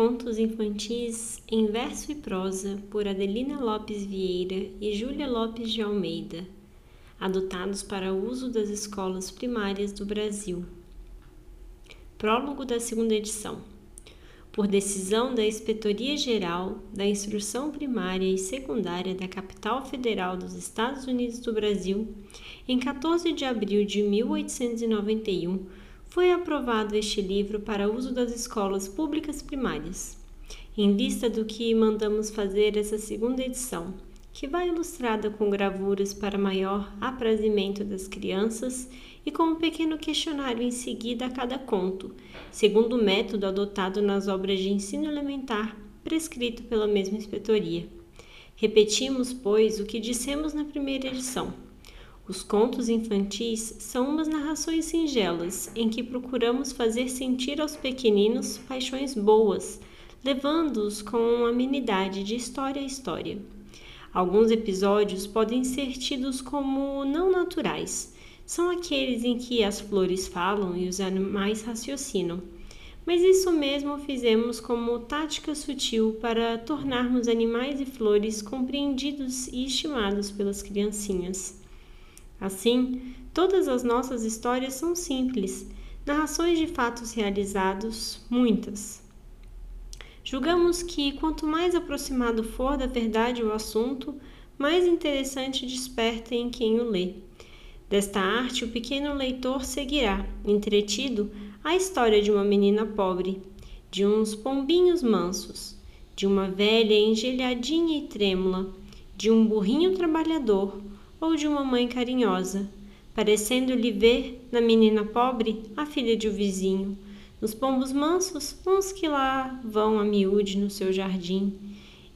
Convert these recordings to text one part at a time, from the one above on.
Contos infantis em verso e prosa por Adelina Lopes Vieira e Júlia Lopes de Almeida, adotados para uso das escolas primárias do Brasil. Prólogo da segunda edição. Por decisão da Inspetoria Geral da Instrução Primária e Secundária da Capital Federal dos Estados Unidos do Brasil, em 14 de abril de 1891, foi aprovado este livro para uso das escolas públicas primárias. Em vista do que mandamos fazer essa segunda edição, que vai ilustrada com gravuras para maior aprazimento das crianças e com um pequeno questionário em seguida a cada conto, segundo o método adotado nas obras de ensino elementar prescrito pela mesma inspetoria. Repetimos, pois, o que dissemos na primeira edição os contos infantis são umas narrações singelas em que procuramos fazer sentir aos pequeninos paixões boas, levando-os com amenidade de história a história. Alguns episódios podem ser tidos como não naturais. São aqueles em que as flores falam e os animais raciocinam. Mas isso mesmo fizemos como tática sutil para tornarmos animais e flores compreendidos e estimados pelas criancinhas. Assim, todas as nossas histórias são simples, narrações de fatos realizados, muitas. Julgamos que quanto mais aproximado for da verdade o assunto, mais interessante desperta em quem o lê. Desta arte, o pequeno leitor seguirá, entretido, a história de uma menina pobre, de uns pombinhos mansos, de uma velha engelhadinha e trêmula, de um burrinho trabalhador, ou de uma mãe carinhosa, parecendo-lhe ver na menina pobre a filha de um vizinho, nos pombos mansos, uns que lá vão a miúde no seu jardim,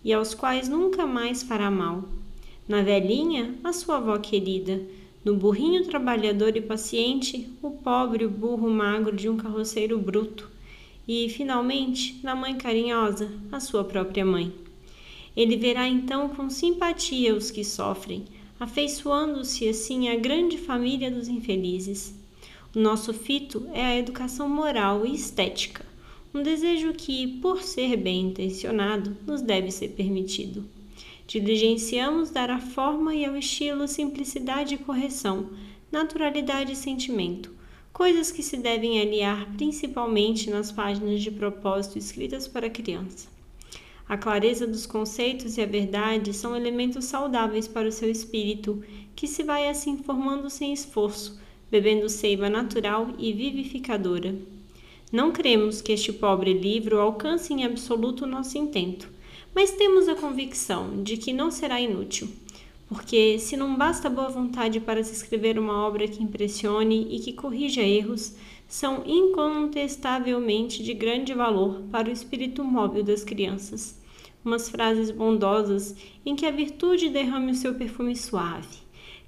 e aos quais nunca mais fará mal. Na velhinha, a sua avó querida, no burrinho trabalhador e paciente, o pobre burro magro de um carroceiro bruto, e, finalmente, na mãe carinhosa, a sua própria mãe. Ele verá então com simpatia os que sofrem, afeiçoando-se assim à grande família dos infelizes. O nosso fito é a educação moral e estética, um desejo que, por ser bem intencionado, nos deve ser permitido. Diligenciamos dar a forma e ao estilo simplicidade e correção, naturalidade e sentimento, coisas que se devem aliar principalmente nas páginas de propósito escritas para criança. A clareza dos conceitos e a verdade são elementos saudáveis para o seu espírito, que se vai assim formando sem esforço, bebendo seiva natural e vivificadora. Não cremos que este pobre livro alcance em absoluto o nosso intento, mas temos a convicção de que não será inútil, porque se não basta boa vontade para se escrever uma obra que impressione e que corrija erros, são incontestavelmente de grande valor para o espírito móvel das crianças. Umas frases bondosas em que a virtude derrame o seu perfume suave,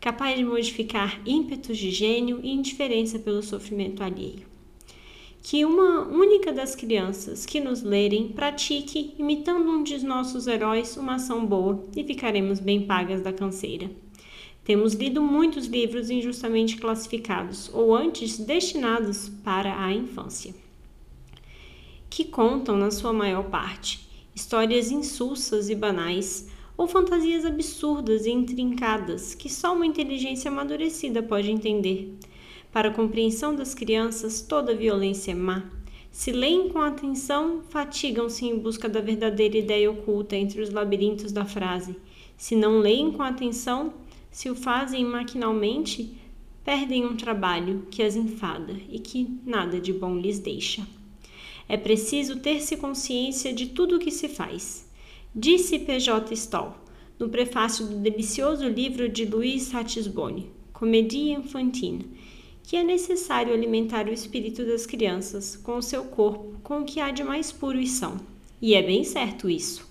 capaz de modificar ímpetos de gênio e indiferença pelo sofrimento alheio. Que uma única das crianças que nos lerem pratique, imitando um de nossos heróis, uma ação boa e ficaremos bem pagas da canseira. Temos lido muitos livros injustamente classificados ou antes destinados para a infância, que contam, na sua maior parte, histórias insulsas e banais ou fantasias absurdas e intrincadas que só uma inteligência amadurecida pode entender. Para a compreensão das crianças, toda violência é má. Se leem com atenção, fatigam-se em busca da verdadeira ideia oculta entre os labirintos da frase. Se não leem com atenção, se o fazem maquinalmente, perdem um trabalho que as enfada e que nada de bom lhes deixa. É preciso ter-se consciência de tudo o que se faz. Disse P.J. Stoll, no prefácio do delicioso livro de Luiz Ratisbonne, Comédie Infantine, que é necessário alimentar o espírito das crianças com o seu corpo, com o que há de mais puro e são. E é bem certo isso.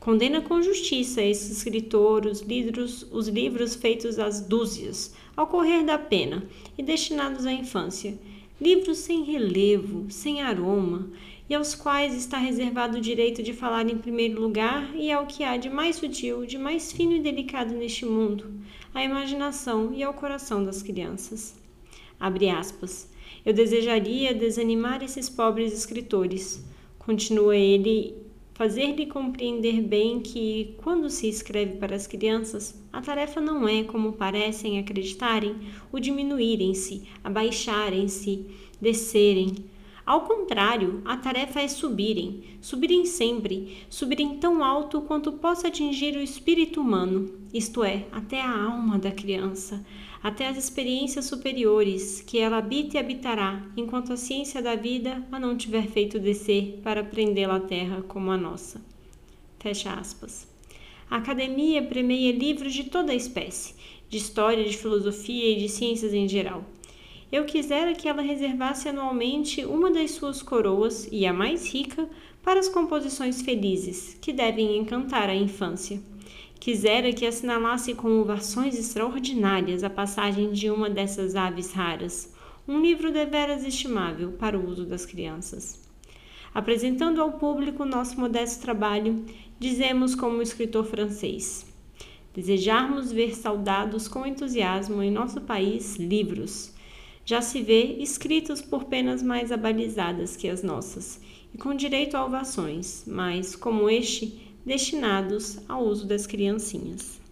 Condena com justiça esse escritor os livros, os livros feitos às dúzias, ao correr da pena e destinados à infância, livros sem relevo, sem aroma, e aos quais está reservado o direito de falar em primeiro lugar e ao que há de mais sutil, de mais fino e delicado neste mundo, à imaginação e ao coração das crianças. Abre aspas. Eu desejaria desanimar esses pobres escritores Continua ele fazer-lhe compreender bem que, quando se escreve para as crianças, a tarefa não é, como parecem acreditarem, o diminuírem-se, abaixarem-se, descerem. Ao contrário, a tarefa é subirem, subirem sempre, subirem tão alto quanto possa atingir o espírito humano, isto é, até a alma da criança, até as experiências superiores que ela habita e habitará, enquanto a ciência da vida a não tiver feito descer para prendê-la à terra como a nossa. Fecha aspas. A academia premeia livros de toda a espécie, de história, de filosofia e de ciências em geral. Eu quisera que ela reservasse anualmente uma das suas coroas, e a mais rica, para as composições felizes, que devem encantar a infância Quisera que assinalasse com ovações extraordinárias a passagem de uma dessas aves raras, um livro deveras estimável para o uso das crianças. Apresentando ao público nosso modesto trabalho, dizemos como escritor francês: Desejarmos ver saudados com entusiasmo em nosso país livros. Já se vê escritos por penas mais abalizadas que as nossas, e com direito a ovações, mas, como este, destinados ao uso das criancinhas.